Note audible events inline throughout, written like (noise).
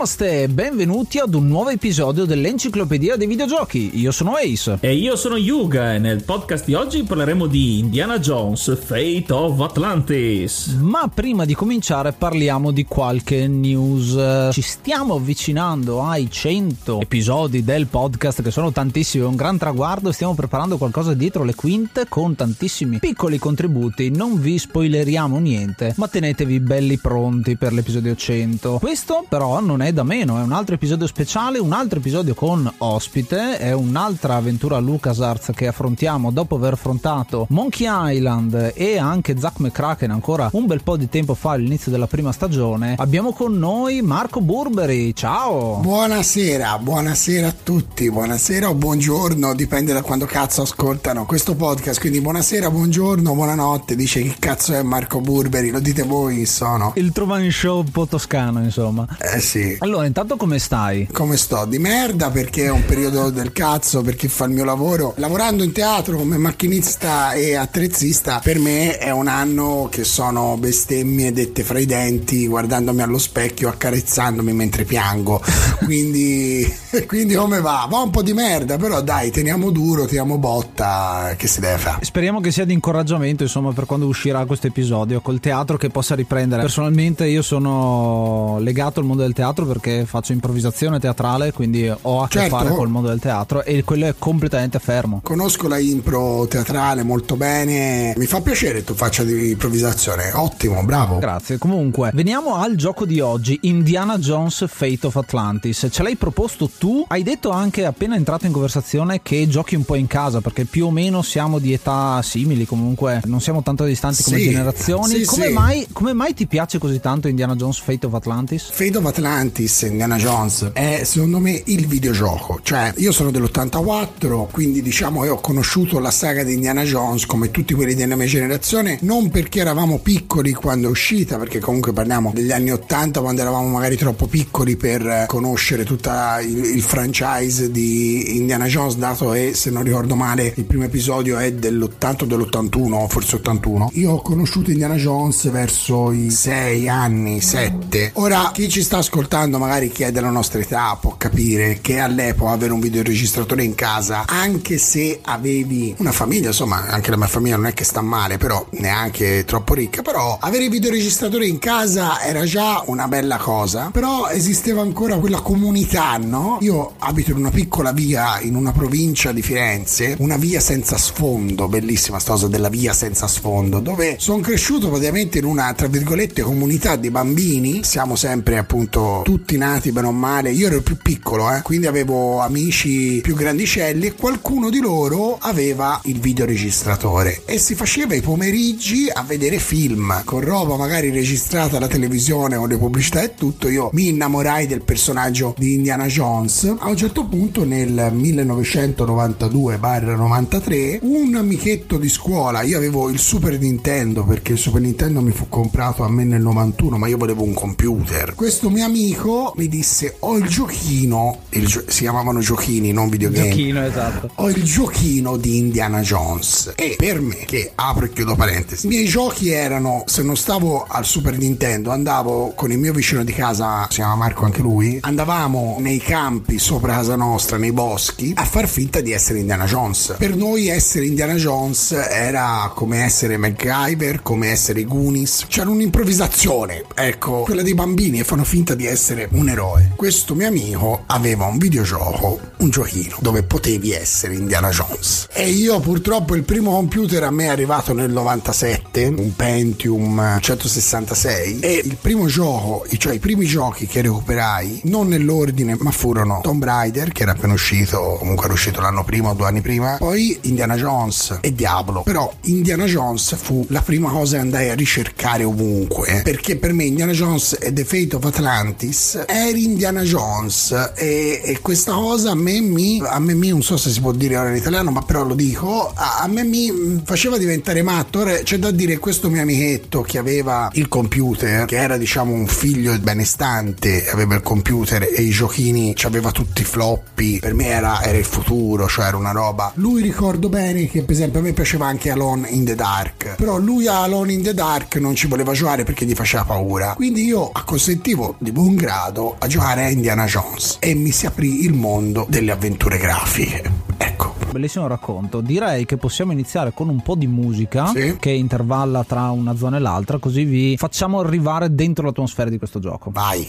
Namaste e benvenuti ad un nuovo episodio dell'Enciclopedia dei Videogiochi. Io sono Ace. E io sono Yuga e nel podcast di oggi parleremo di Indiana Jones, Fate of Atlantis. Ma prima di cominciare parliamo di qualche news. Ci stiamo avvicinando ai 100 episodi del podcast che sono tantissimi, è un gran traguardo, stiamo preparando qualcosa dietro le quinte con tantissimi piccoli contributi. Non vi spoileriamo niente, ma tenetevi belli pronti per l'episodio 100. Questo però non è da meno, è un altro episodio speciale, un altro episodio con ospite, è un'altra avventura LucasArts che affrontiamo dopo aver affrontato Monkey Island e anche Zack McCracken ancora un bel po' di tempo fa all'inizio della prima stagione. Abbiamo con noi Marco Burberi, ciao! Buonasera, buonasera a tutti, buonasera o buongiorno, dipende da quando cazzo ascoltano questo podcast, quindi buonasera, buongiorno, buonanotte, dice che cazzo è Marco Burberi, lo dite voi, sono. Il Truman Show un po' toscano, insomma. Eh sì. Allora, intanto come stai? Come sto? Di merda perché è un periodo del cazzo per chi fa il mio lavoro. Lavorando in teatro come macchinista e attrezzista, per me è un anno che sono bestemmie dette fra i denti, guardandomi allo specchio, accarezzandomi mentre piango. (laughs) Quindi, (laughs) quindi come va? Va un po' di merda, però dai, teniamo duro, teniamo botta, che si deve fare. Speriamo che sia di incoraggiamento, insomma, per quando uscirà questo episodio, col teatro che possa riprendere. Personalmente io sono legato al mondo del teatro perché faccio improvvisazione teatrale, quindi ho a che Certo. fare col mondo del teatro e quello è completamente fermo. Conosco la impro teatrale molto bene, mi fa piacere che tu faccia di improvvisazione, ottimo, bravo. Grazie. Comunque, veniamo al gioco di oggi, Indiana Jones Fate of Atlantis. Ce l'hai proposto tu? Hai detto anche appena entrato in conversazione che giochi un po' in casa, perché più o meno siamo di età simili, comunque non siamo tanto distanti come Sì, generazioni. sì, come, sì. Mai, come mai ti piace così tanto Indiana Jones Fate of Atlantis? Fate of Atlantis, Indiana Jones, è secondo me il videogioco. Cioè, io sono dell'84, quindi diciamo che ho conosciuto la saga di Indiana Jones come tutti quelli della mia generazione, non perché eravamo piccoli quando è uscita, perché comunque parliamo degli anni 80 quando eravamo magari troppo piccoli per eh, conoscere tutto il, il franchise di Indiana Jones, dato che se non ricordo male il primo episodio è dell'80 o dell'81, forse 81. Io ho conosciuto Indiana Jones verso i 6 anni, 7. Ora chi ci sta ascoltando magari chi è della nostra età può capire che all'epoca avere un videoregistratore in casa, anche se avevi una famiglia, insomma anche la mia famiglia non è che sta male, però neanche troppo ricca, però avere il videoregistratore in casa era già una bella cosa, però esisteva ancora quella comunità, no? Io abito in una piccola via in una provincia di Firenze, una via senza sfondo, bellissima sta cosa della via senza sfondo, dove sono cresciuto praticamente in una, tra virgolette, comunità di bambini, siamo sempre appunto tutti nati bene o male, io ero il più piccolo, eh, quindi avevo amici più grandicelli e qualcuno di loro aveva il videoregistratore e si faceva i pomeriggi a vedere film con roba magari registrata alla televisione con le pubblicità e tutto. Io mi innamorai del personaggio di Indiana Jones. A un certo punto nel 1992-93 un amichetto di scuola, io avevo il Super Nintendo perché il Super Nintendo mi fu comprato a me nel 91 ma io volevo un computer. Questo mio amico amico mi disse ho il giochino, il gio- si chiamavano giochini, non videogame. Giochino, esatto. Ho il giochino di Indiana Jones e per me, che apro e chiudo parentesi, i miei giochi erano, se non stavo al Super Nintendo, andavo con il mio vicino di casa, si chiama Marco anche lui, andavamo nei campi sopra casa nostra, nei boschi, a far finta di essere Indiana Jones. Per noi essere Indiana Jones era come essere MacGyver, come essere Goonies, c'era un'improvvisazione, ecco, quella dei bambini e fanno finta di essere un eroe. Questo mio amico aveva un videogioco, un giochino, dove potevi essere Indiana Jones. E io purtroppo il primo computer a me è arrivato nel 97, un Pentium 166, e il primo gioco, cioè i primi giochi che recuperai, non nell'ordine, ma furono Tomb Raider, che era appena uscito, comunque era uscito l'anno prima o due anni prima, poi Indiana Jones e Diablo. Però Indiana Jones fu la prima cosa che andai a ricercare ovunque, perché per me Indiana Jones e The Fate of Atlantis eri Indiana Jones e, e questa cosa a me mi, a me mi, non so se si può dire ora in italiano, ma però lo dico, a, a me mi faceva diventare matto. Ora c'è da dire questo mio amichetto che aveva il computer, che era diciamo un figlio benestante, aveva il computer e i giochini, aveva tutti i floppy, per me era, era il futuro, cioè era una roba. Lui ricordo bene che per esempio a me piaceva anche Alone in the Dark, però lui a Alone in the Dark non ci voleva giocare perché gli faceva paura. Quindi io acconsentivo di buon grado a giocare a Indiana Jones e mi si aprì il mondo delle avventure grafiche. Ecco. Bellissimo racconto. Direi che possiamo iniziare con un po' di musica Sì. che intervalla tra una zona e l'altra, così vi facciamo arrivare dentro l'atmosfera di questo gioco. Vai.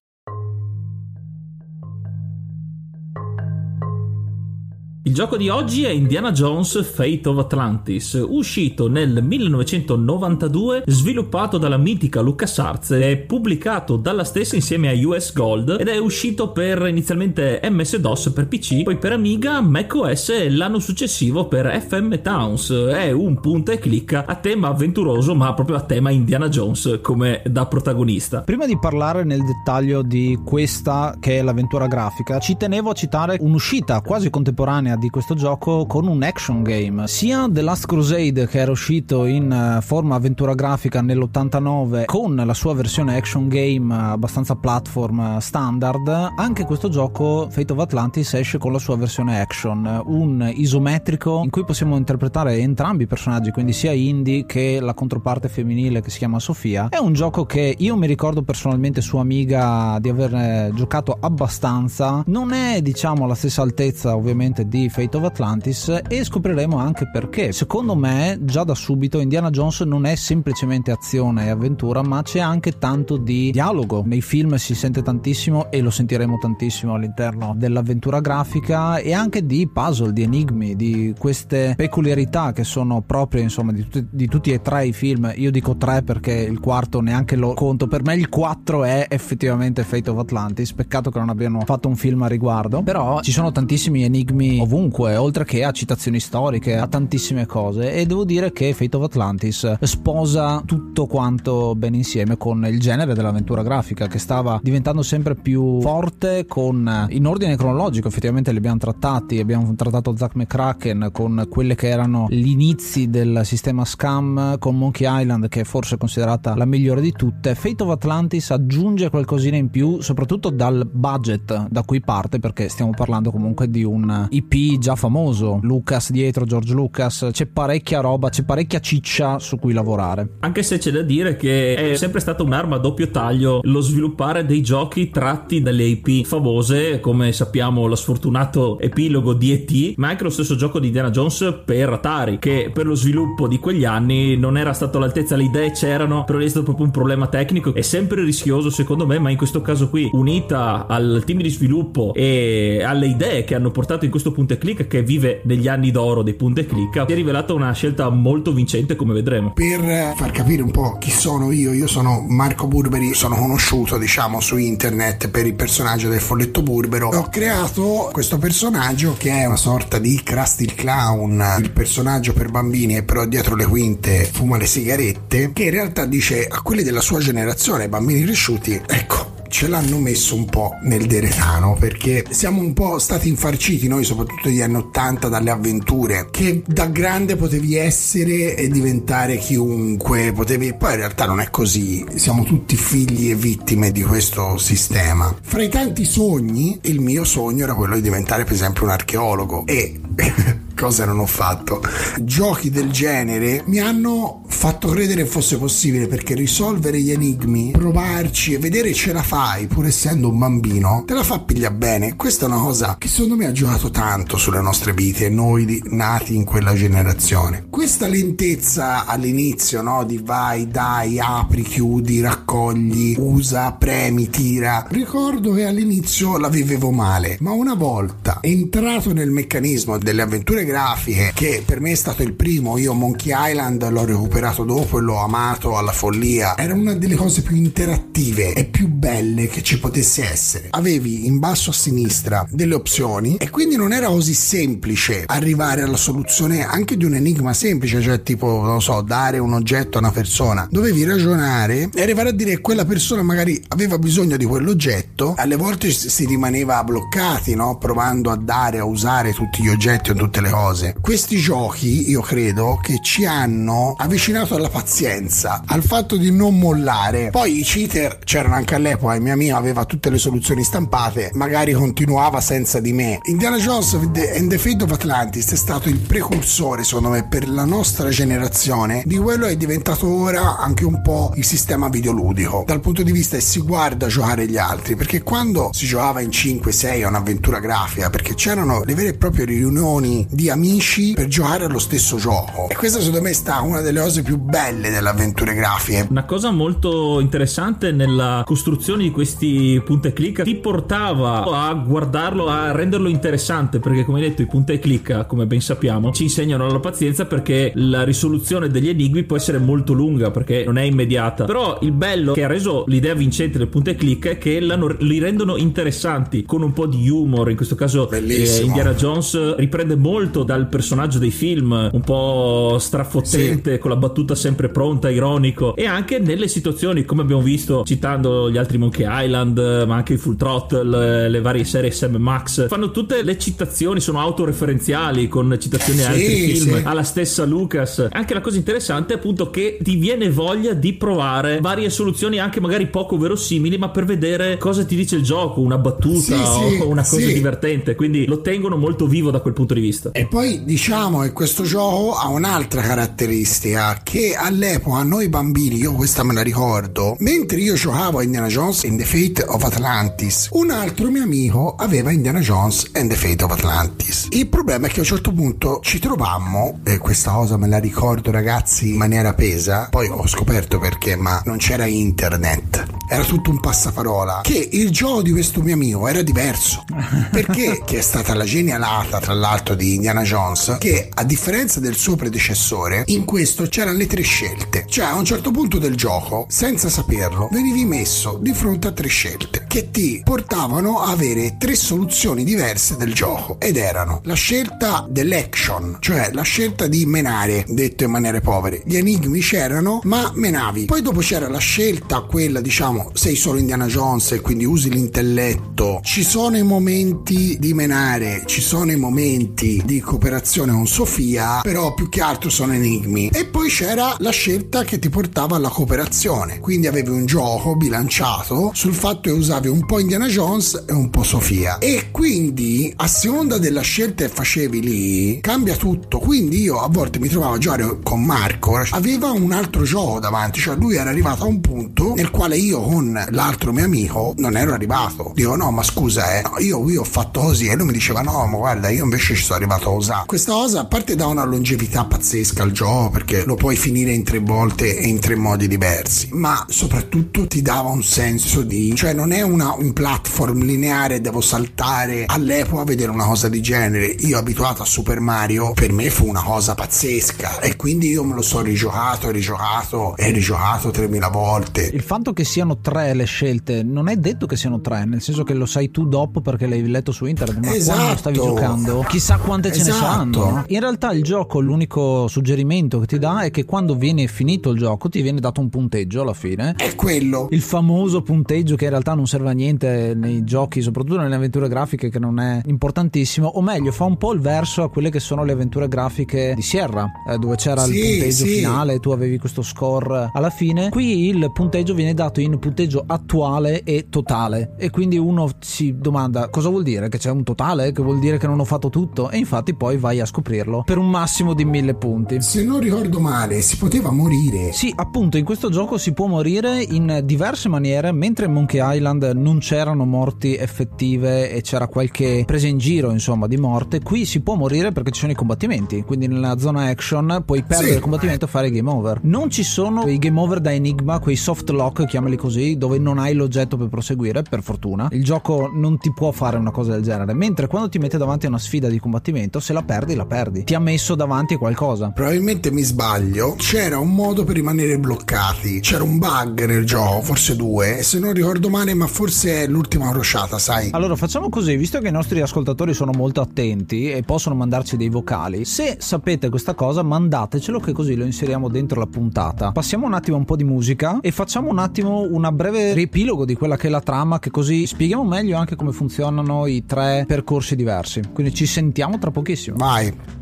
Il gioco di oggi è Indiana Jones Fate of Atlantis, uscito nel 1992, sviluppato dalla mitica LucasArts e pubblicato dalla stessa insieme a US Gold ed è uscito per inizialmente MS-DOS per PC, poi per Amiga, macOS e l'anno successivo per FM Towns. È un punta e clicca a tema avventuroso, ma proprio a tema Indiana Jones come da protagonista. Prima di parlare nel dettaglio di questa che è l'avventura grafica, ci tenevo a citare un'uscita quasi contemporanea di questo gioco con un action game, sia The Last Crusade che era uscito in eh, forma avventura grafica nell'89 con la sua versione action game abbastanza platform standard, anche questo gioco Fate of Atlantis esce con la sua versione action, un isometrico in cui possiamo interpretare entrambi i personaggi, quindi sia Indy che la controparte femminile che si chiama Sofia. È un gioco che io mi ricordo personalmente su Amiga di aver eh, giocato abbastanza, non è diciamo alla stessa altezza ovviamente di Fate of Atlantis e scopriremo anche perché. Secondo me, già da subito Indiana Jones non è semplicemente azione e avventura, ma c'è anche tanto di dialogo. Nei film si sente tantissimo e lo sentiremo tantissimo all'interno dell'avventura grafica e anche di puzzle, di enigmi, di queste peculiarità che sono proprie, insomma, di, tutti- di tutti e tre i film. Io dico tre perché il quarto neanche lo conto. Per me il 4 è effettivamente Fate of Atlantis. Peccato che non abbiano fatto un film a riguardo. Però ci sono tantissimi enigmi ovunque oltre che a citazioni storiche, a tantissime cose. E devo dire che Fate of Atlantis sposa tutto quanto ben insieme con il genere dell'avventura grafica che stava diventando sempre più forte con in ordine cronologico effettivamente li abbiamo trattati abbiamo trattato Zack McCracken con quelle che erano gli inizi del sistema Scam con Monkey Island che è forse considerata la migliore di tutte Fate of Atlantis aggiunge qualcosina in più soprattutto dal budget da cui parte perché stiamo parlando comunque di un IP già famoso Lucas dietro George Lucas c'è parecchia roba c'è parecchia ciccia su cui lavorare anche se c'è da dire che è sempre stata un'arma a doppio taglio lo sviluppare dei giochi tratti dalle IP famose come sappiamo lo sfortunato epilogo di E.T. ma anche lo stesso gioco di Indiana Jones per Atari che per lo sviluppo di quegli anni non era stato all'altezza le idee c'erano però è stato proprio un problema tecnico è sempre rischioso secondo me ma in questo caso qui unita al team di sviluppo e alle idee che hanno portato in questo punto e click che vive negli anni d'oro dei punti e click si è rivelata una scelta molto vincente come vedremo. Per far capire un po' chi sono io io sono Marco Burberi sono conosciuto diciamo su internet per il personaggio del folletto burbero. Ho creato questo personaggio che è una sorta di Krusty Clown il personaggio per bambini e però dietro le quinte fuma le sigarette che in realtà dice a quelli della sua generazione bambini cresciuti ecco ce l'hanno messo un po' nel deretano perché siamo un po' stati infarciti noi soprattutto negli anni 80 dalle avventure che da grande potevi essere e diventare chiunque. Potevi poi in realtà non è così. Siamo tutti figli e vittime di questo sistema. Fra i tanti sogni il mio sogno era quello di diventare per esempio un archeologo e (laughs) cosa non ho fatto. Giochi del genere mi hanno fatto credere fosse possibile perché risolvere gli enigmi, provarci e vedere ce la fai, pur essendo un bambino, te la fa piglia bene. Questa è una cosa che secondo me ha giocato tanto sulle nostre vite, noi nati in quella generazione. Questa lentezza all'inizio, no? Di vai, dai, apri, chiudi, raccogli, usa, premi, tira. Ricordo che all'inizio la vivevo male, ma una volta entrato nel meccanismo delle avventure grafiche che per me è stato il primo. Io Monkey Island l'ho recuperato dopo e l'ho amato alla follia. Era una delle cose più interattive e più belle che ci potesse essere. Avevi in basso a sinistra delle opzioni e quindi non era così semplice arrivare alla soluzione anche di un enigma semplice cioè tipo non so dare un oggetto a una persona. Dovevi ragionare e arrivare a dire che quella persona magari aveva bisogno di quell'oggetto. Alle volte si rimaneva bloccati no? provando a dare a usare tutti gli oggetti o tutte le cose cose. Questi giochi, io credo, che ci hanno avvicinato alla pazienza, al fatto di non mollare. Poi i cheater c'erano anche all'epoca, il mio amico aveva tutte le soluzioni stampate, magari continuava senza di me. Indiana Jones and the Fate of Atlantis è stato il precursore, secondo me, per la nostra generazione di quello che è diventato ora anche un po' il sistema videoludico. Dal punto di vista si guarda giocare gli altri, perché quando si giocava in 5-6 a un'avventura grafica, perché c'erano le vere e proprie riunioni di amici per giocare allo stesso gioco. E questa secondo me è stata una delle cose più belle delle avventure grafiche. Una cosa molto interessante nella costruzione di questi punta e click ti portava a guardarlo, a renderlo interessante, perché come hai detto i punta e click, come ben sappiamo, ci insegnano la pazienza perché la risoluzione degli enigmi può essere molto lunga perché non è immediata. Però il bello che ha reso l'idea vincente del punta e click è che li rendono interessanti con un po' di humor, in questo caso eh, Indiana Jones riprende molto molto dal personaggio dei film, un po' strafottente, sì. con la battuta sempre pronta, ironico, e anche nelle situazioni, come abbiamo visto citando gli altri Monkey Island, ma anche i Full Throttle, le varie serie Sam Max, fanno tutte le citazioni, sono autoreferenziali con citazioni sì, a altri film, sì. alla stessa Lucas. Anche la cosa interessante è appunto che ti viene voglia di provare varie soluzioni, anche magari poco verosimili, ma per vedere cosa ti dice il gioco, una battuta o una cosa divertente. Quindi lo tengono molto vivo da quel punto di vista. E poi diciamo che questo gioco ha un'altra caratteristica che all'epoca noi bambini, io questa me la ricordo, mentre io giocavo a Indiana Jones and the Fate of Atlantis, un altro mio amico aveva Indiana Jones and the Fate of Atlantis. Il problema è che a un certo punto ci trovammo, e questa cosa me la ricordo ragazzi in maniera pesa, poi ho scoperto perché, ma non c'era internet, era tutto un passaparola, che il gioco di questo mio amico era diverso, perché che è stata la genialata tra l'altro di Indiana Indiana Jones che a differenza del suo predecessore in questo c'erano le tre scelte. Cioè a un certo punto del gioco senza saperlo venivi messo di fronte a tre scelte che ti portavano a avere tre soluzioni diverse del gioco ed erano la scelta dell'action cioè la scelta di menare detto in maniere povere gli enigmi c'erano ma menavi. Poi dopo c'era la scelta quella diciamo sei solo Indiana Jones e quindi usi l'intelletto. Ci sono i momenti di menare ci sono i momenti di cooperazione con Sofia però più che altro sono enigmi. E poi c'era la scelta che ti portava alla cooperazione. Quindi avevi un gioco bilanciato sul fatto che usavi un po' Indiana Jones e un po' Sofia. E quindi a seconda della scelta che facevi lì cambia tutto. Quindi io a volte mi trovavo a giocare con Marco aveva un altro gioco davanti cioè lui era arrivato a un punto nel quale io con l'altro mio amico non ero arrivato. Dico no ma scusa eh io, io ho fatto così e lui mi diceva no ma guarda io invece ci sono arrivato a usare questa cosa a parte dà una longevità pazzesca al gioco perché lo puoi finire in tre volte e in tre modi diversi ma soprattutto ti dava un senso di cioè non è una, un platform lineare devo saltare all'epoca a vedere una cosa di genere io abituato a Super Mario per me fu una cosa pazzesca e quindi io me lo so rigiocato e rigiocato e rigiocato 3000 volte il fatto che siano tre le scelte non è detto che siano tre nel senso che lo sai tu dopo perché l'hai letto su internet ma Esatto. quando stavi giocando chissà quante ce ne Esatto. saranno no? in realtà il gioco l'unico suggerimento che ti dà è che quando viene finito il gioco ti viene dato un punteggio alla fine è quello il famoso punteggio che in realtà non serve a niente nei giochi, soprattutto nelle avventure grafiche, che non è importantissimo, o meglio, fa un po' il verso a quelle che sono le avventure grafiche di Sierra, eh, dove c'era il Sì, punteggio sì. finale, tu avevi questo score alla fine. Qui il punteggio viene dato in punteggio attuale e totale, e quindi uno si domanda cosa vuol dire? Che c'è un totale? Che vuol dire che non ho fatto tutto? E infatti poi vai a scoprirlo per un massimo di mille punti. se non ricordo male si poteva morire Sì, appunto, in questo gioco si può morire in diverse maniere, mentre in Monkey Island non c'erano morti effettive e c'era qualche presa in giro, insomma, di morte, qui si può morire perché ci sono i combattimenti, quindi nella zona action puoi perdere Sì. il combattimento e fare game over. Non ci sono i game over da enigma, quei soft lock, chiamali così, dove non hai l'oggetto per proseguire, per fortuna. Il gioco non ti può fare una cosa del genere, mentre quando ti mette davanti a una sfida di combattimento, se la perdi, la perdi. Ti ha messo davanti a qualcosa. Probabilmente mi sbaglio, c'era un modo per rimanere bloccati, c'era un bug nel gioco, forse due, se non ricordo male, ma forse è l'ultima crociata, sai? Allora facciamo così, visto che i nostri ascoltatori sono molto attenti e possono mandarci dei vocali, se sapete questa cosa mandatecelo che così lo inseriamo dentro la puntata. Passiamo un attimo un po' di musica e facciamo un attimo una breve riepilogo di quella che è la trama, che così spieghiamo meglio anche come funzionano i tre percorsi diversi. Quindi ci sentiamo tra pochissimo. Vai. Ti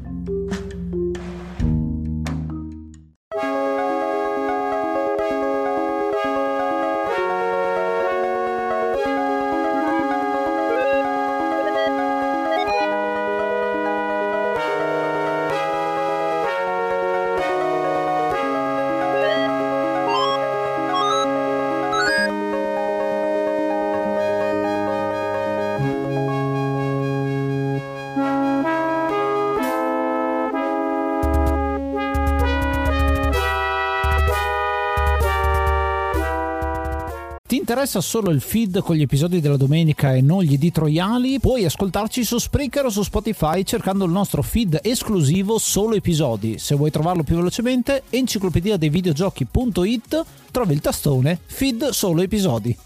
interessa solo il feed con gli episodi della domenica e non gli editoriali? Puoi ascoltarci su Spreaker o su Spotify cercando il nostro feed esclusivo solo episodi. Se vuoi trovarlo più velocemente, enciclopedia dei videogiochi.it trovi il tastone feed solo episodi.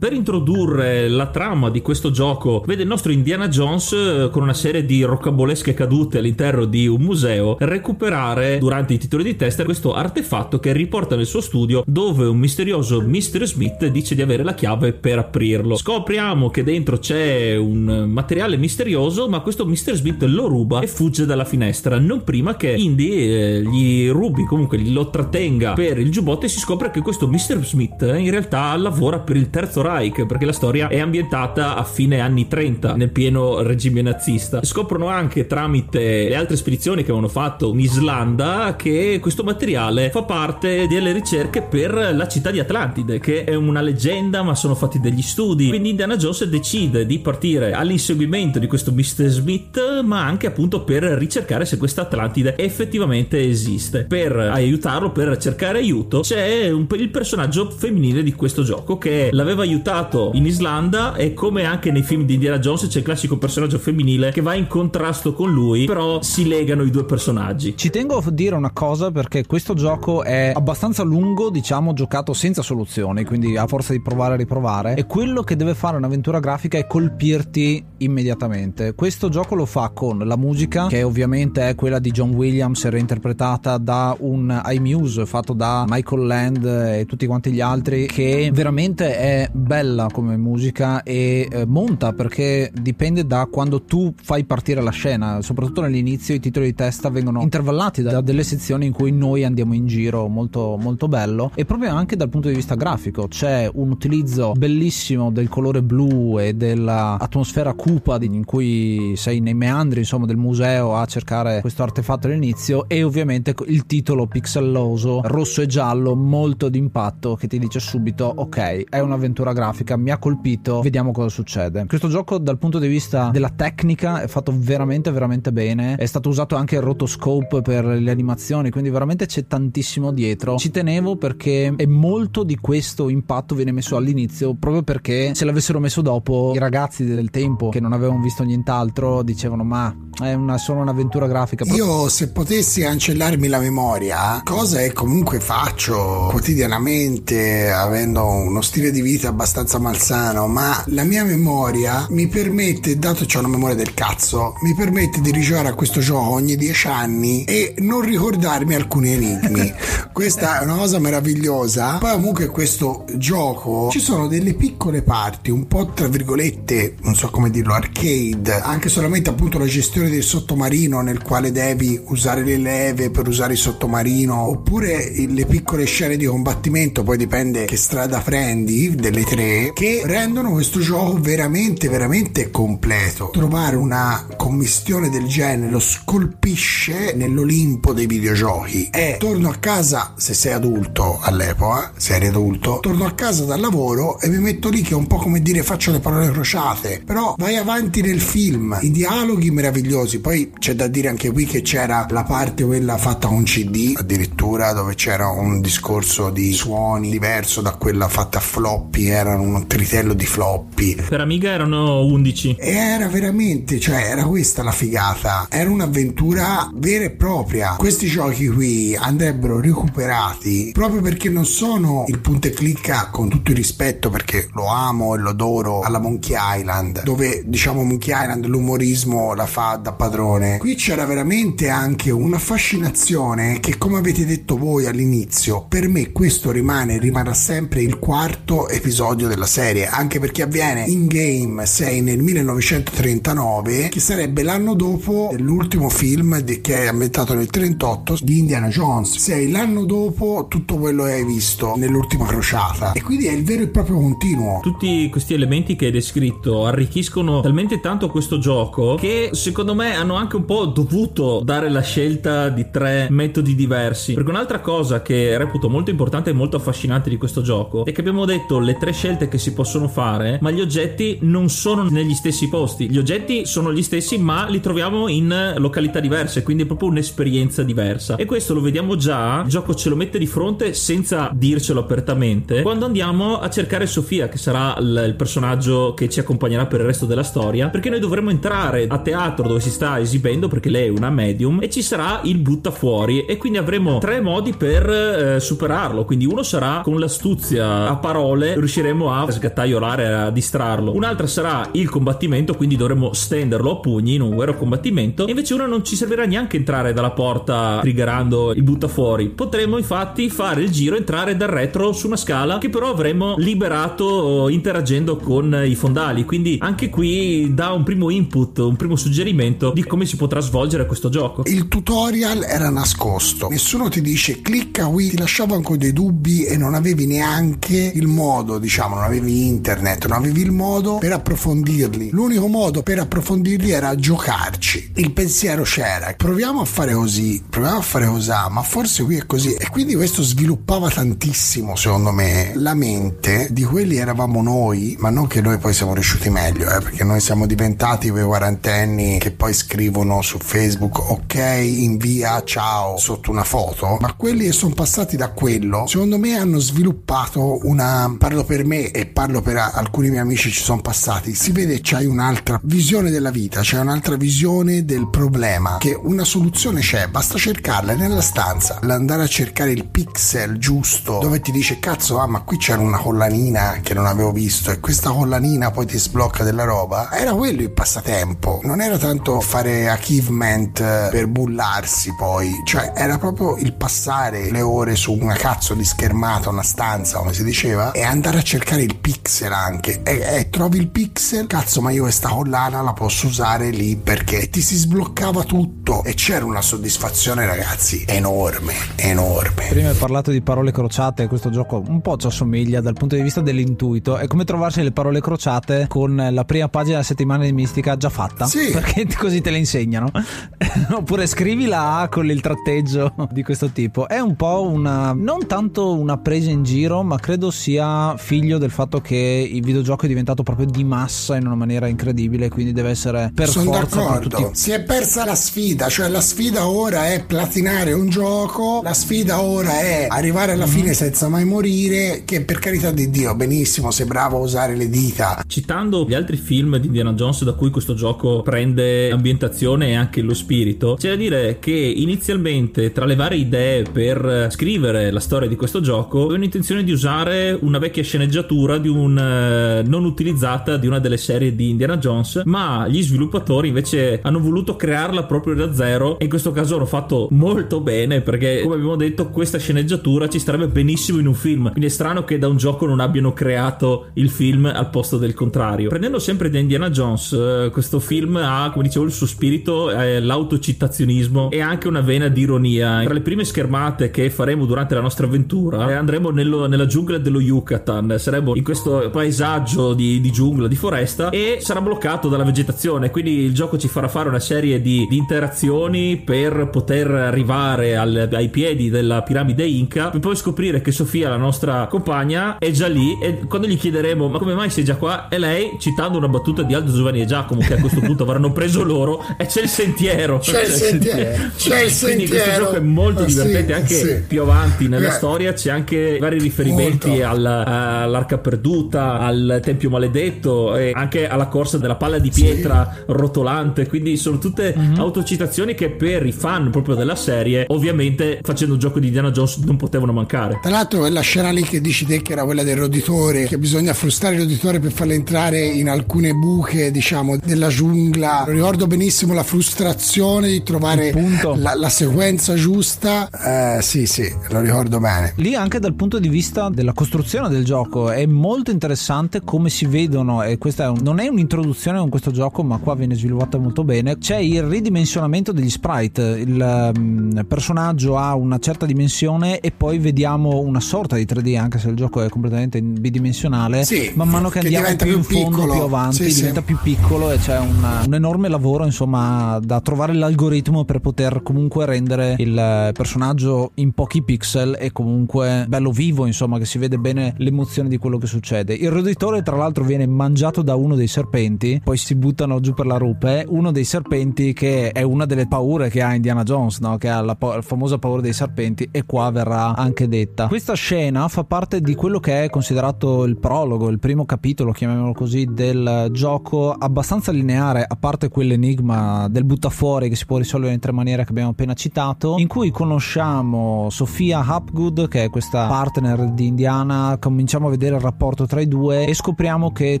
Per introdurre la trama di questo gioco, vede il nostro Indiana Jones eh, con una serie di rocambolesche cadute all'interno di un museo recuperare durante i titoli di testa questo artefatto che riporta nel suo studio dove un misterioso Mr. Smith dice di avere la chiave per aprirlo. Scopriamo che dentro c'è un materiale misterioso, ma questo Mr. Smith lo ruba e fugge dalla finestra, non prima che Indy eh, gli rubi, comunque lo trattenga per il giubbotto e si scopre che questo Mr. Smith in realtà lavora per il Terzo Reich, perché la storia è ambientata a fine anni 30, nel pieno regime nazista. Scoprono anche tramite le altre spedizioni che avevano fatto in Islanda che questo materiale fa parte delle ricerche per la città di Atlantide, che è una leggenda, ma sono fatti degli studi. Quindi Indiana Jones decide di partire all'inseguimento di questo Mr. Smith, ma anche appunto per ricercare se questa Atlantide effettivamente esiste. Per aiutarlo, per cercare aiuto, c'è un- il personaggio femminile di questo gioco che l'aveva aiutato aiutato in Islanda e come anche nei film di Indiana Jones c'è il classico personaggio femminile che va in contrasto con lui, però si legano i due personaggi. Ci tengo a dire una cosa perché questo gioco è abbastanza lungo, diciamo, giocato senza soluzioni, quindi a forza di provare e riprovare, e quello che deve fare un'avventura grafica è colpirti immediatamente. Questo gioco lo fa con la musica, che ovviamente è quella di John Williams, reinterpretata da un iMuse fatto da Michael Land e tutti quanti gli altri, che veramente è bella come musica e eh, monta perché dipende da quando tu fai partire la scena, soprattutto all'inizio i titoli di testa vengono intervallati da delle sezioni in cui noi andiamo in giro, molto, molto bello, e proprio anche dal punto di vista grafico c'è un utilizzo bellissimo del colore blu e dell'atmosfera cupa in cui sei nei meandri insomma del museo a cercare questo artefatto all'inizio e ovviamente il titolo pixelloso rosso e giallo molto d'impatto che ti dice subito ok è un'avventura grafica mi ha colpito vediamo cosa succede. Questo gioco dal punto di vista della tecnica è fatto veramente veramente bene. È stato usato anche il rotoscope per le animazioni quindi veramente c'è tantissimo dietro. Ci tenevo perché è molto di questo impatto viene messo all'inizio proprio perché se l'avessero messo dopo i ragazzi del tempo che non avevano visto nient'altro dicevano ma è una, solo un'avventura grafica io se potessi cancellarmi la memoria cosa che comunque faccio quotidianamente avendo uno stile di vita abbastanza malsano ma la mia memoria mi permette dato che ho una memoria del cazzo mi permette di rigiocare a questo gioco ogni dieci anni e non ricordarmi alcuni enigmi. (laughs) Questa è una cosa meravigliosa. Poi comunque questo gioco ci sono delle piccole parti un po' tra virgolette non so come dirlo arcade anche solamente appunto la gestione del sottomarino nel quale devi usare le leve per usare il sottomarino oppure le piccole scene di combattimento poi dipende che strada prendi delle tre che rendono questo gioco veramente veramente completo. Trovare una commistione del genere lo scolpisce nell'Olimpo dei videogiochi. E torno a casa se sei adulto all'epoca se eri adulto torno a casa dal lavoro e mi metto lì che è un po' come dire faccio le parole crociate. Però vai avanti nel film i dialoghi meravigliosi. Poi c'è da dire anche qui che c'era la parte quella fatta con CD addirittura dove c'era un discorso di suoni diverso da quella fatta a floppy erano un tritello di floppy. Per Amiga erano 11 e era veramente cioè era questa la figata. Era un'avventura vera e propria. Questi giochi qui andrebbero recuperati proprio perché non sono il punto e clicca con tutto il rispetto perché lo amo e lo adoro alla Monkey Island dove diciamo Monkey Island l'umorismo la fa da padrone. Qui c'era veramente anche una fascinazione che come avete detto voi all'inizio per me questo rimane rimarrà sempre il quarto episodio della serie anche perché avviene in game 6 nel 1939 che sarebbe l'anno dopo l'ultimo film di, che è ambientato nel 38 di Indiana Jones. Sei l'anno dopo tutto quello che hai visto nell'ultima crociata. E quindi è il vero e proprio continuo. Tutti questi elementi che hai descritto arricchiscono talmente tanto questo gioco che secondo me hanno anche un po' dovuto dare la scelta di tre metodi diversi. Perché un'altra cosa che reputo molto importante e molto affascinante di questo gioco è che abbiamo detto le tre scelte che si possono fare ma gli oggetti non sono negli stessi posti. Gli oggetti sono gli stessi ma li troviamo in località diverse quindi è proprio un'esperienza diversa. E questo lo vediamo già il gioco ce lo mette di fronte senza dircelo apertamente quando andiamo a cercare Sofia che sarà il personaggio che ci accompagnerà per il resto della storia perché noi dovremo entrare a teatro dove si sta esibendo perché lei è una medium e ci sarà il butta fuori e quindi avremo tre modi per eh, superarlo. Quindi uno sarà con l'astuzia a parole riusciremo a sgattaiolare a distrarlo. Un'altra sarà il combattimento quindi dovremo stenderlo a pugni in un vero combattimento. E invece una non ci servirà neanche entrare dalla porta triggerando il butta fuori. Potremo infatti fare il giro entrare dal retro su una scala che però avremo liberato interagendo con i fondali. Quindi anche qui dà un primo input un primo suggerimento di come si potrà svolgere questo gioco. Il tutorial era nascosto. Nessuno ti dice clicca qui ti lasciava ancora dei dubbi e non avevi neanche il modo diciamo non avevi internet non avevi il modo per approfondirli. L'unico modo per approfondirli era giocarci. Il pensiero c'era. Proviamo a fare così proviamo a fare così ma forse qui è così. Sì, e quindi questo sviluppava tantissimo, secondo me, la mente di quelli eravamo noi, ma non che noi poi siamo riusciti meglio, eh, perché noi siamo diventati quei quarantenni che poi scrivono su Facebook ok, invia ciao sotto una foto, ma quelli che sono passati da quello, secondo me hanno sviluppato una, parlo per me e parlo per alcuni miei amici ci sono passati, si vede c'hai un'altra visione della vita, c'è un'altra visione del problema, che una soluzione c'è, basta cercarla nella stanza, andare a cercare il pixel giusto dove ti dice cazzo ah ma qui c'era una collanina che non avevo visto e questa collanina poi ti sblocca della roba, era quello il passatempo, non era tanto fare achievement per bullarsi poi, cioè era proprio il passare le ore su una cazzo di schermata, una stanza come si diceva e andare a cercare il pixel anche. E, e trovi il pixel, cazzo ma io questa collana la posso usare lì perché ti si sbloccava tutto. E c'era una soddisfazione ragazzi enorme, enorme. Prima hai parlato di parole crociate, questo gioco un po' ci assomiglia dal punto di vista dell'intuito, è come trovarsi le parole crociate con la prima pagina della settimana di Mistica già fatta, sì. perché (laughs) così te le insegnano, (laughs) oppure scrivi la A con il tratteggio (laughs) di questo tipo, è un po' una, non tanto una presa in giro, ma credo sia figlio del fatto che il videogioco è diventato proprio di massa in una maniera incredibile, quindi deve essere per Sono forza d'accordo. per tutti. Si è persa la sfida, cioè la sfida ora è platinare un gioco, la sfida ora è arrivare alla mm-hmm. fine senza mai morire, che per carità di Dio, benissimo, sei bravo a usare le dita. Citando gli altri film di Indiana Jones da cui questo gioco prende ambientazione e anche lo spirito, c'è da dire che inizialmente tra le varie idee per scrivere la storia di questo gioco avevano intenzione di usare una vecchia sceneggiatura di un eh, non utilizzata di una delle serie di Indiana Jones, ma gli sviluppatori invece hanno voluto crearla proprio da zero e in questo caso hanno fatto molto bene perché come abbiamo detto questa sceneggiatura ci starebbe benissimo in un film, quindi è strano che da un gioco non abbiano creato il film al posto del contrario. Prendendo sempre da Indiana Jones, eh, questo film ha, come dicevo, il suo spirito, eh, l'autocitazionismo e anche una vena di ironia. Tra le prime schermate che faremo durante la nostra avventura andremo nello, nella giungla dello Yucatan, saremo in questo paesaggio di, di, giungla, di foresta e sarà bloccato dalla vegetazione. Quindi il gioco ci farà fare una serie di, di interazioni per poter arrivare al, ai piedi della piramide Inca per poi scoprire che Sofia, la nostra compagna, è già lì e quando gli chiederemo ma come mai sei già qua? E lei, citando una battuta di Aldo Giovanni e Giacomo che a questo punto avranno preso loro, e c'è il sentiero. C'è, c'è il sentiero. C'è il sentiero. Quindi questo gioco è molto ah, divertente. Sì, anche sì. più avanti nella eh. storia c'è anche vari riferimenti alla, all'arca perduta, al tempio maledetto e anche alla corsa della palla di pietra sì. rotolante. Quindi sono tutte mm-hmm. autocitazioni che per i fan proprio della serie, ovviamente facendo un gioco di Indiana Jones non potevano mancare. Tra l'altro quella scena lì che dici te che era quella del roditore, che bisogna frustrare il roditore per farlo entrare in alcune buche, diciamo, della giungla. Ricordo benissimo la frustrazione di trovare la, la, sequenza giusta. Eh, sì, sì, lo ricordo bene. Lì anche dal punto di vista della costruzione del gioco è molto interessante come si vedono, e questa è un, non è un'introduzione con questo gioco, ma qua viene sviluppata molto bene. C'è il ridimensionamento degli sprite. Il um, personaggio ha una certa dimensione e poi vediamo una sorta di 3D, anche se il gioco è completamente bidimensionale. Sì, man mano che, che andiamo più, in fondo, piccolo. più avanti, sì, diventa sì. più piccolo e c'è un, un, enorme lavoro, insomma, da trovare l'algoritmo per poter comunque rendere il personaggio in pochi pixel e comunque bello vivo, insomma, che si vede bene l'emozione di quello che succede. Il roditore, tra l'altro, viene mangiato da uno dei serpenti, poi si buttano giù per la rupe. Uno dei serpenti che è una delle paure che ha Indiana Jones, no? che ha la, pa- la famosa paura dei serpenti, e qua verrà anche detta. Questa scena fa parte di quello che è considerato il prologo, il primo capitolo, chiamiamolo così, del gioco abbastanza lineare, a parte quell'enigma del buttafuori che si può risolvere in tre maniere che abbiamo appena citato, in cui conosciamo Sofia Hapgood, che è questa partner di Indiana, cominciamo a vedere il rapporto tra i due e scopriamo che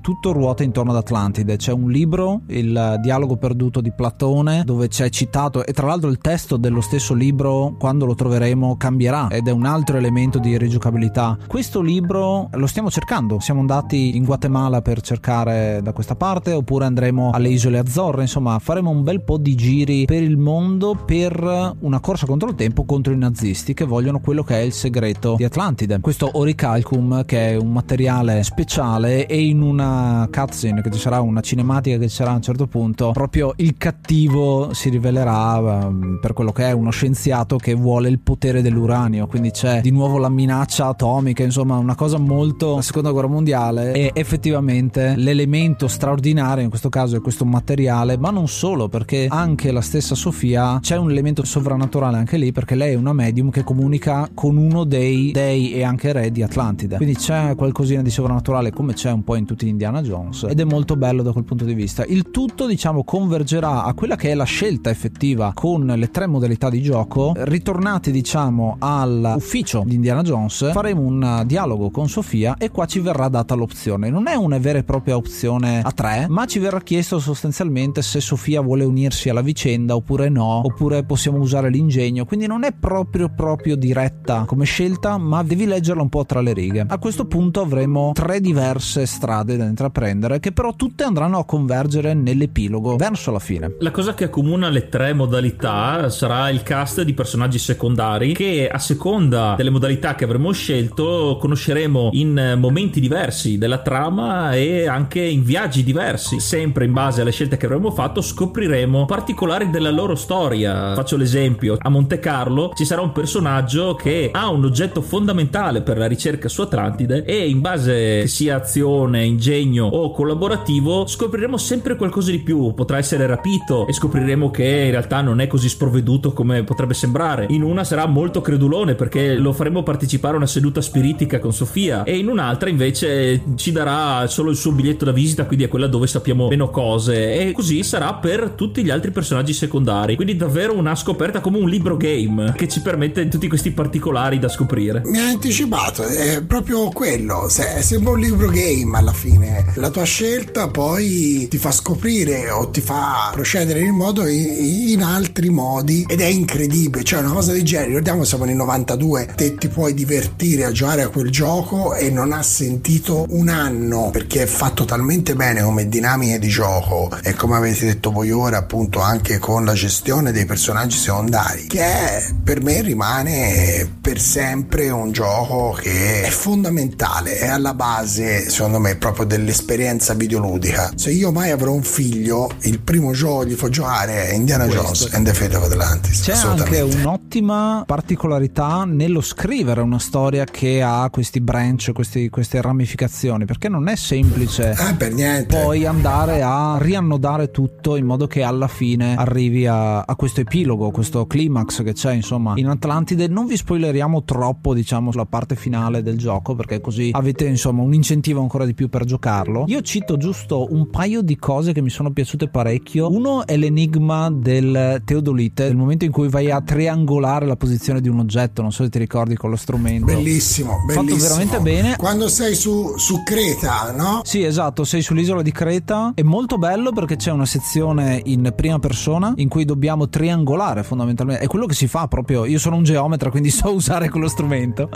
tutto ruota intorno ad Atlantide. C'è un libro, il dialogo perduto di Platone, dove c'è citato, e tra l'altro il testo dello stesso libro, quando lo troveremo, cambierà ed è un altro elemento di rigiocabilità. Questo libro lo stiamo cercando, siamo andati in Guatemala per cercare da questa parte, oppure andremo alle isole Azzorre, insomma faremo un bel po' di giri per il mondo per una corsa contro il tempo contro i nazisti che vogliono quello che è il segreto di Atlantide. Questo Oricalcum che è un materiale speciale e in una cutscene che ci sarà una cinematica che ci sarà a un certo punto proprio il cattivo si rivelerà um, per quello che è uno scienziato che vuole il potere dell'uranio, quindi c'è di nuovo la minaccia atomica, insomma una cosa molto la seconda guerra mondiale e effettivamente l'elemento straordinario in questo caso è questo materiale, ma non solo perché anche la stessa Sofia c'è un elemento sovrannaturale anche lì perché lei è una medium che comunica con uno dei dei e anche re di Atlantide. Quindi c'è qualcosina di sovrannaturale come c'è un po' in tutti gli Indiana Jones ed è molto bello da quel punto di vista. Il tutto diciamo convergerà a quella che è la scelta effettiva con le tre modalità di gioco. Ritornati diciamo all'ufficio di Indiana Jones faremo un dialogo con Sofia e qua ci verrà data l'opzione. Non è una vera e propria opzione a tre ma ci verrà chiesto sostanzialmente se Sofia vuole unirsi alla vicenda oppure no oppure possiamo usare l'ingegno quindi non è proprio proprio diretta come scelta ma devi leggerla un po' tra le righe. A questo punto avremo tre diverse strade da intraprendere che però tutte andranno a convergere nell'epilogo verso la fine. La cosa che accomuna le tre modalità sarà il cast di personaggi secondari che a seconda delle modalità che avremo scelto conosceremo in momenti diversi della trama e anche in viaggi diversi. Sempre in base alle scelte che avremo fatto scopriremo particolari della loro storia. Faccio l'esempio, a Monte Carlo ci sarà un personaggio che ha un oggetto fondamentale per la ricerca su Atlantide e in base che sia azione, ingegno o collaborativo scopriremo sempre qualcosa di più. Potrà essere rapito e scopriremo che in realtà non è così sprovveduto come potrebbe sembrare. In una sarà molto credulone perché lo faremo partecipare a una seduta spiritica con Sofia e in un'altra invece ci darà solo il suo biglietto da visita, quindi è quella dove sappiamo meno cose e così sarà per tutti gli altri personaggi secondari. Quindi davvero una scoperta come un libro game che ci permette tutti questi particolari da scoprire. Mi ha anticipato, è proprio quello, se, sembra un libro game alla fine. La tua scelta poi ti fa scoprire o ti fa procedere in modo in, altri modi ed è incredibile, cioè una cosa del genere, ricordiamo siamo nel 92, te ti puoi divertire a giocare a quel gioco e non ha sentito un anno perché è fatto talmente bene come dinamiche di gioco e come avete detto voi ora appunto anche con la gestione dei personaggi secondari che per me rimane per sempre un gioco che è fondamentale, è alla base secondo me proprio dell'esperienza videoludica. Se io mai avrò un figlio, il primo gioco gli fa giocare è Indiana Questo. Jones and the Fate of Atlantis. C'è anche un'ottima particolarità nello scrivere una storia che ha questi branch, questi, queste ramificazioni, perché non è semplice eh, poi andare a riannodare tutto in modo che alla fine arrivi a, a questo epilogo, questo climax che c'è insomma in Atlantide. Non vi spoileriamo troppo diciamo sulla parte finale del gioco perché così avete insomma un incentivo ancora di più per giocarlo. Io cito giusto un paio di cose che mi sono piaciute parecchio. Uno è l'enigma del teodolite, nel momento in cui vai a triangolare la posizione di un oggetto, non so se ti ricordi con lo strumento. Bellissimo, bellissimo. Fatto veramente bene. Quando sei su, su Creta, no? Sì, esatto, sei sull'isola di Creta. È molto bello perché c'è una sezione in prima persona in cui dobbiamo triangolare fondamentalmente. È quello che si fa proprio. Io sono un geometra, quindi so (laughs) usare quello strumento.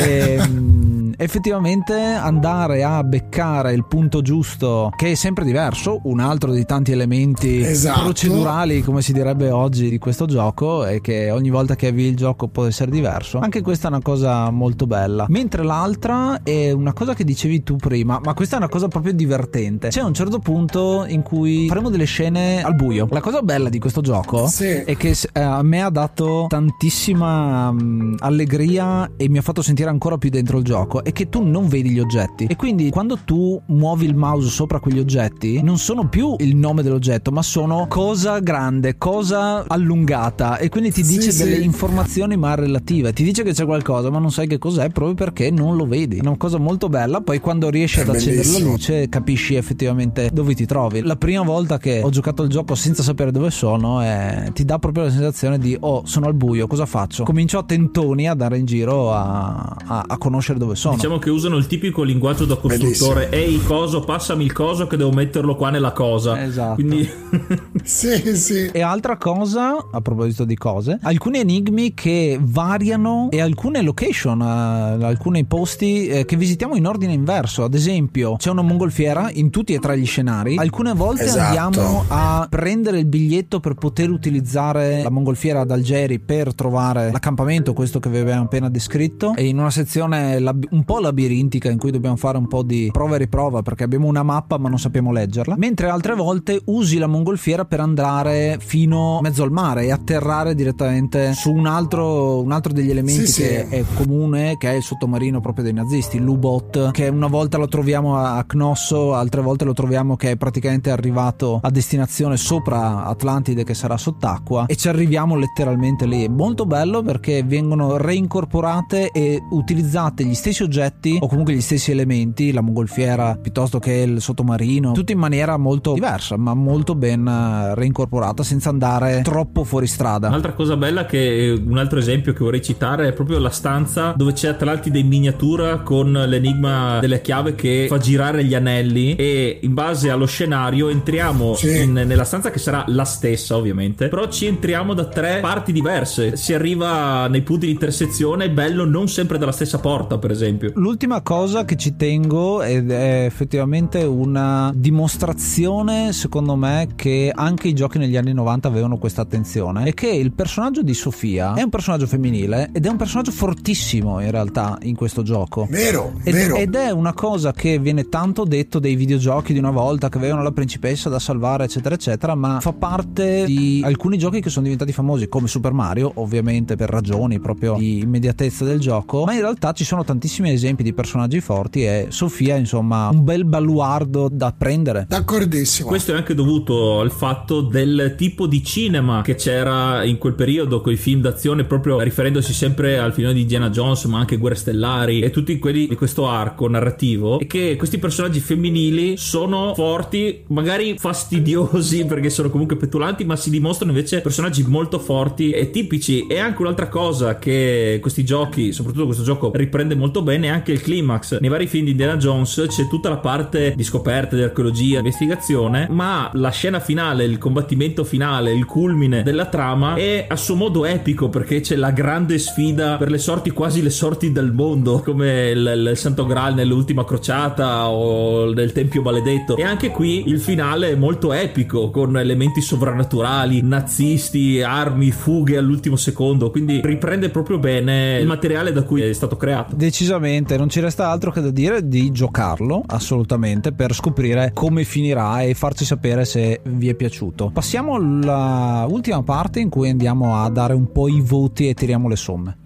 e, ehm, effettivamente andare a beccare il punto giusto, che è sempre diverso, un altro dei tanti elementi esatto. procedurali, come si direbbe oggi, di questo gioco, e che ogni volta che avvii il gioco può essere diverso. Anche questa è una cosa molto bella. Mentre l'altra è una cosa che dicevi tu prima, ma questa è una cosa proprio divertente. C'è un certo punto in cui faremo delle scene al buio. La cosa bella di questo gioco sì. è che eh, a me ha dato tantissima um, allegria e mi ha fatto sentire ancora più dentro il gioco è che tu non vedi gli oggetti e quindi quando tu muovi il mouse sopra quegli oggetti non sono più il nome dell'oggetto ma sono cosa grande, cosa allungata e quindi ti dice sì, delle sì. informazioni ma relative, ti dice che c'è qualcosa ma non sai che cos'è proprio perché non lo vedi. È una cosa molto bella, poi quando riesci ad accendere la luce capisci effettivamente dove ti trovi. La prima volta che ho giocato il gioco senza sapere dove sono eh, ti dà proprio la sensazione di oh sono al buio, cosa faccio? Comincio a tentoni a andare in giro a, a, a conoscere dove sono. Diciamo che usano il tipico linguaggio da costruttore. Ehi, coso, passami il coso che devo metterlo qua nella cosa. Esatto. Quindi... (laughs) (laughs) sì, sì. E altra cosa, a proposito di cose, alcuni enigmi che variano e alcune location, uh, alcuni posti eh, che visitiamo in ordine inverso. Ad esempio, c'è una mongolfiera in tutti e tre gli scenari. Alcune volte esatto. andiamo a prendere il biglietto per poter utilizzare la mongolfiera ad Algeri per trovare l'accampamento, questo che vi abbiamo appena descritto. E in una sezione un un po' labirintica in cui dobbiamo fare un po' di prova e riprova perché abbiamo una mappa ma non sappiamo leggerla, mentre altre volte usi la mongolfiera per andare fino mezzo al mare e atterrare direttamente su un altro, un altro degli elementi sì, che sì. è comune, che è il sottomarino proprio dei nazisti, l'U-Bot, che una volta lo troviamo a Cnosso, altre volte lo troviamo che è praticamente arrivato a destinazione sopra Atlantide che sarà sott'acqua e ci arriviamo letteralmente lì. Molto bello perché vengono reincorporate e utilizzate gli stessi oggetti o comunque gli stessi elementi, la mongolfiera piuttosto che il sottomarino, tutto in maniera molto diversa ma molto ben eh, reincorporata senza andare troppo fuori strada. Un'altra cosa bella che un altro esempio che vorrei citare è proprio la stanza dove c'è Atlantide in miniatura con l'enigma delle chiave che fa girare gli anelli e in base allo scenario entriamo sì. in, nella stanza che sarà la stessa ovviamente però ci entriamo da tre parti diverse si arriva nei punti di intersezione bello non sempre dalla stessa porta per esempio l'ultima cosa che ci tengo ed è effettivamente una dimostrazione secondo me che anche i giochi negli anni 90 avevano questa attenzione è che il personaggio di Sofia è un personaggio femminile ed è un personaggio fortissimo in realtà in questo gioco vero, ed, vero. ed è una cosa che viene tanto detto dei videogiochi di una volta che avevano la principessa da salvare eccetera eccetera ma fa parte di alcuni giochi che sono diventati famosi come Super Mario ovviamente per ragioni proprio di immediatezza del gioco ma in realtà ci sono tantissimi esempi di personaggi forti e Sofia insomma un bel baluardo da prendere. D'accordissimo. Questo è anche dovuto al fatto del tipo di cinema che c'era in quel periodo con i film d'azione proprio riferendosi sempre al film di Indiana Jones ma anche Guerre Stellari e tutti quelli di questo arco narrativo e che questi personaggi femminili sono forti magari fastidiosi (laughs) perché sono comunque petulanti ma si dimostrano invece personaggi molto forti e tipici. E anche un'altra cosa che questi giochi soprattutto questo gioco riprende molto bene è anche il climax. Nei vari film di Indiana Jones c'è tutta la parte di scoperta di archeologia investigazione ma la scena finale il combattimento finale il culmine della trama è a suo modo epico perché c'è la grande sfida per le sorti quasi le sorti del mondo come il, il Santo Graal nell'ultima crociata o nel Tempio Maledetto. E anche qui il finale è molto epico con elementi sovrannaturali nazisti armi fughe all'ultimo secondo quindi riprende proprio bene il materiale da cui è stato creato. Decisamente non ci resta altro che da dire di giocarlo assolutamente per scoprire come finirà e farci sapere se vi è piaciuto. Passiamo alla ultima parte in cui andiamo a dare un po' i voti e tiriamo le somme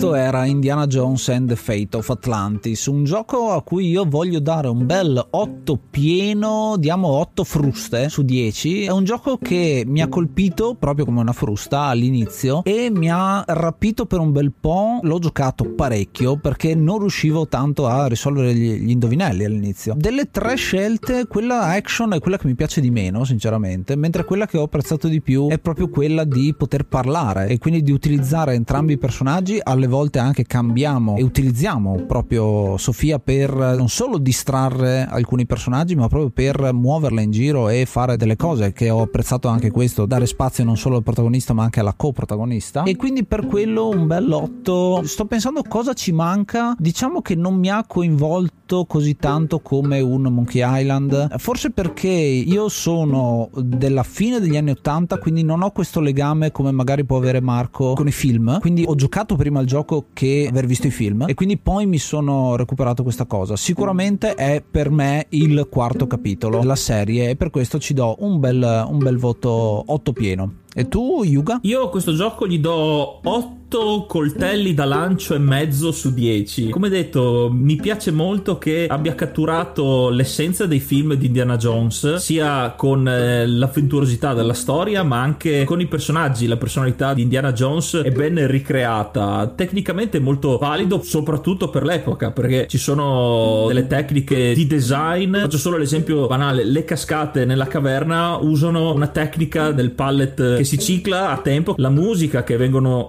questo era Indiana Jones and the Fate of Atlantis, un gioco a cui io voglio dare un bel 8 pieno, diamo 8 fruste su 10. È un gioco che mi ha colpito proprio come una frusta all'inizio e mi ha rapito per un bel po'. L'ho giocato parecchio perché non riuscivo tanto a risolvere gli, gli indovinelli all'inizio. Delle tre scelte, quella action è quella che mi piace di meno, sinceramente, mentre quella che ho apprezzato di più è proprio quella di poter parlare e quindi di utilizzare entrambi i personaggi alle volte anche cambiamo e utilizziamo proprio Sofia per non solo distrarre alcuni personaggi ma proprio per muoverla in giro e fare delle cose che ho apprezzato anche questo dare spazio non solo al protagonista ma anche alla coprotagonista. E quindi per quello un bel 8 sto pensando cosa ci manca. Diciamo che non mi ha coinvolto così tanto come un Monkey Island. Forse perché io sono della fine degli anni 80 quindi non ho questo legame come magari può avere Marco con i film. Quindi ho giocato prima al gioco che aver visto i film e quindi poi mi sono recuperato questa cosa. Sicuramente è per me il quarto capitolo della serie e per questo ci do un bel, un bel voto 8 pieno. E tu, Yuga? Io a questo gioco gli do 8 tutto coltelli da lancio e mezzo su 10. Come detto, mi piace molto che abbia catturato l'essenza dei film di Indiana Jones, sia con eh, l'avventurosità della storia, ma anche con i personaggi. La personalità di Indiana Jones è ben ricreata, tecnicamente molto valido, soprattutto per l'epoca, perché ci sono delle tecniche di design. Faccio solo l'esempio banale: le cascate nella caverna usano una tecnica del pallet che si cicla a tempo, la musica che vengono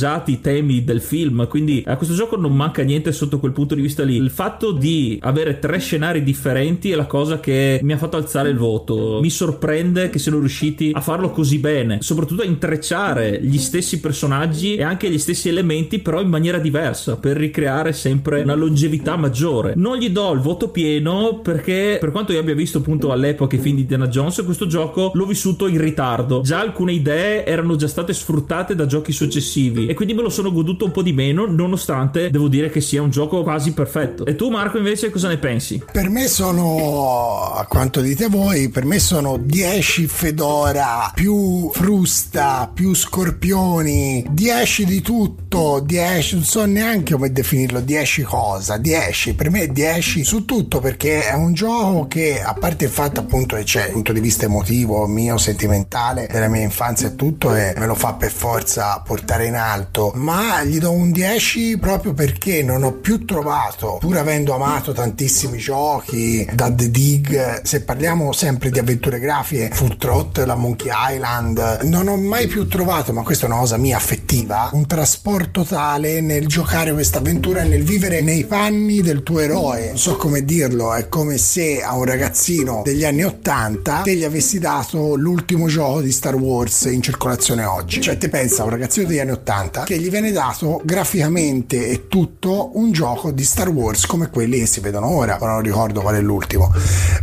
riarrangiati i temi del film. Quindi a questo gioco non manca niente sotto quel punto di vista lì. Il fatto di avere tre scenari differenti è la cosa che mi ha fatto alzare il voto. Mi sorprende che siano riusciti a farlo così bene, soprattutto a intrecciare gli stessi personaggi e anche gli stessi elementi, però in maniera diversa per ricreare sempre una longevità maggiore. Non gli do il voto pieno perché, per quanto io abbia visto appunto all'epoca i film di Indiana Jones, questo gioco l'ho vissuto in ritardo. Già alcune idee erano già state sfruttate da giochi successivi e quindi me lo sono goduto un po' di meno, nonostante devo dire che sia un gioco quasi perfetto. E tu, Marco, invece, cosa ne pensi? Per me sono, a quanto dite voi, per me sono 10 Fedora più frusta, più scorpioni, 10 di tutto, 10, non so neanche come definirlo, 10 cosa, 10, per me 10 su tutto perché è un gioco che a parte il fatto appunto che c'è dal punto di vista emotivo, mio, sentimentale, della mia infanzia e tutto e me lo fa per forza portare in alto, ma gli do un 10 proprio perché non ho più trovato, pur avendo amato tantissimi giochi, da The Dig, se parliamo sempre di avventure grafiche, Full Trot, la Monkey Island, non ho mai più trovato, ma questa è una cosa mia affettiva, un trasporto tale nel giocare questa avventura e nel vivere nei panni del tuo eroe. Non so come dirlo, è come se a un ragazzino degli anni 80 te gli avessi dato l'ultimo gioco di Star Wars in circolazione oggi. Cioè, te pensa a un ragazzino degli anni 80 che gli viene dato graficamente e tutto un gioco di Star Wars come quelli che si vedono ora, ma non ricordo qual è l'ultimo.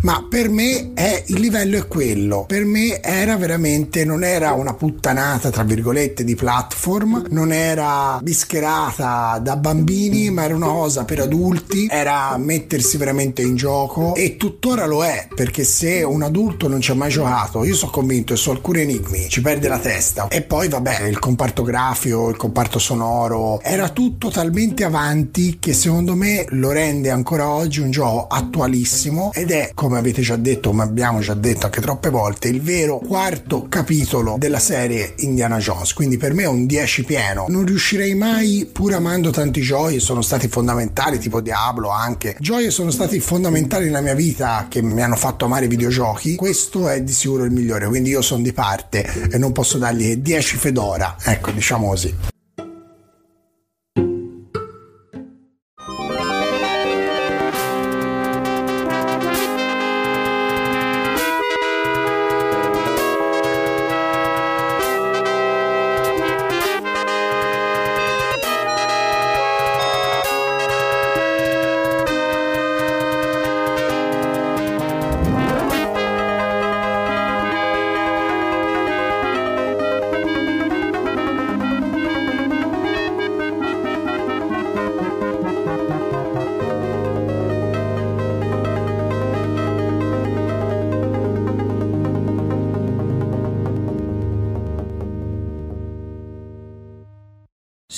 Ma per me è il livello è quello. Per me era veramente non era una puttanata tra virgolette di platform, non era bischerata da bambini, ma era una cosa per adulti, era mettersi veramente in gioco e tuttora lo è, perché se un adulto non ci ha mai giocato, io sono convinto e su alcuni enigmi ci perde la testa. E poi vabbè, il comparto grafico, il comparto sonoro, era tutto talmente avanti che secondo me lo rende ancora oggi un gioco attualissimo ed è, come avete già detto, come abbiamo già detto anche troppe volte, il vero quarto capitolo della serie Indiana Jones. Quindi per me è un 10 pieno. Non riuscirei mai, pur amando tanti giochi, sono stati fondamentali, tipo Diablo anche. Gioie sono stati fondamentali nella mia vita che mi hanno fatto amare i videogiochi. Questo è di sicuro il migliore, quindi io sono di parte e non posso dargli 10 fedora. Ecco, diciamo così.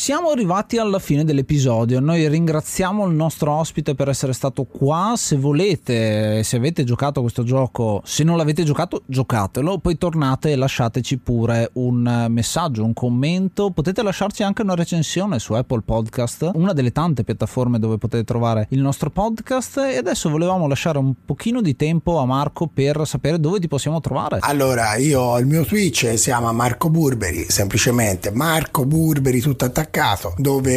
Siamo arrivati alla fine dell'episodio. Noi ringraziamo il nostro ospite per essere stato qua. Se volete, se avete giocato questo gioco, se non l'avete giocato, giocatelo. Poi tornate e lasciateci pure un messaggio, un commento. Potete lasciarci anche una recensione su Apple Podcast, una delle tante piattaforme dove potete trovare il nostro podcast. E adesso volevamo lasciare un pochino di tempo a Marco per sapere dove ti possiamo trovare. Allora, io il mio Twitch si chiama Marco Burberi, semplicemente Marco Burberi tutto attaccato dove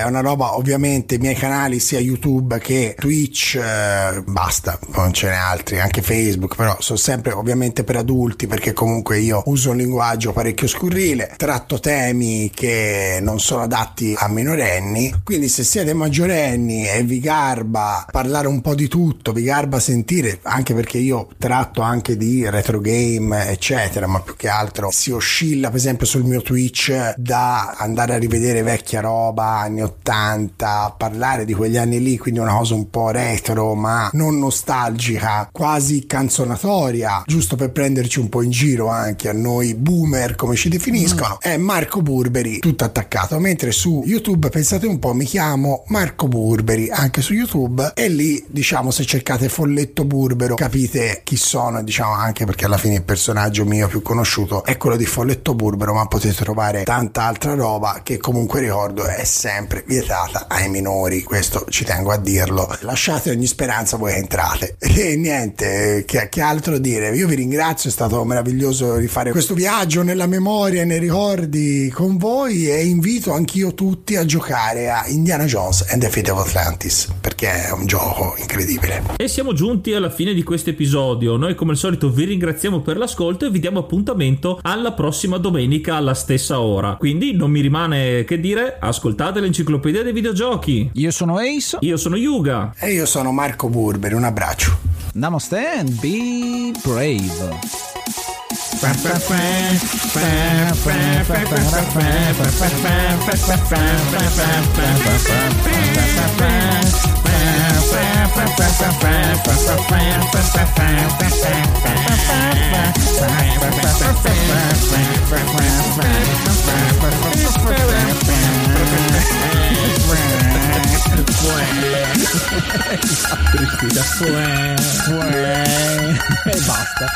è una roba ovviamente i miei canali sia YouTube che Twitch eh, basta non ce n'è altri anche Facebook però sono sempre ovviamente per adulti perché comunque io uso un linguaggio parecchio scurrile tratto temi che non sono adatti a minorenni. Quindi se siete maggiorenni e vi garba parlare un po' di tutto vi garba sentire anche perché io tratto anche di retro game eccetera ma più che altro si oscilla per esempio sul mio Twitch da andare a rivedere vecchia roba, anni 80, parlare di quegli anni lì, quindi una cosa un po' retro, ma non nostalgica, quasi canzonatoria, giusto per prenderci un po' in giro anche a noi boomer, come ci definiscono, mm. è Marco Burberi, tutto attaccato, mentre su YouTube pensate un po', mi chiamo Marco Burberi, anche su YouTube, e lì diciamo se cercate Folletto Burbero capite chi sono, diciamo anche perché alla fine il personaggio mio più conosciuto è quello di Folletto Burbero, ma potete trovare tanta altra roba che comunque ricordo è sempre vietata ai minori, questo ci tengo a dirlo. Lasciate ogni speranza voi entrate. (laughs) E niente, che, che altro dire? Io vi ringrazio, è stato meraviglioso rifare questo viaggio nella memoria e nei ricordi con voi e invito anch'io tutti a giocare a Indiana Jones and the Fate of Atlantis perché è un gioco incredibile. E siamo giunti alla fine di questo episodio. Noi come al solito vi ringraziamo per l'ascolto e vi diamo appuntamento alla prossima domenica alla stessa ora. Quindi non mi rimane che dire, ascoltate l'enciclopedia dei videogiochi. Io sono Ace. Io sono Yuga. E io sono Marco Burberi. Un abbraccio. Namaste and be brave. (laughs) (laughs) Respira, e basta.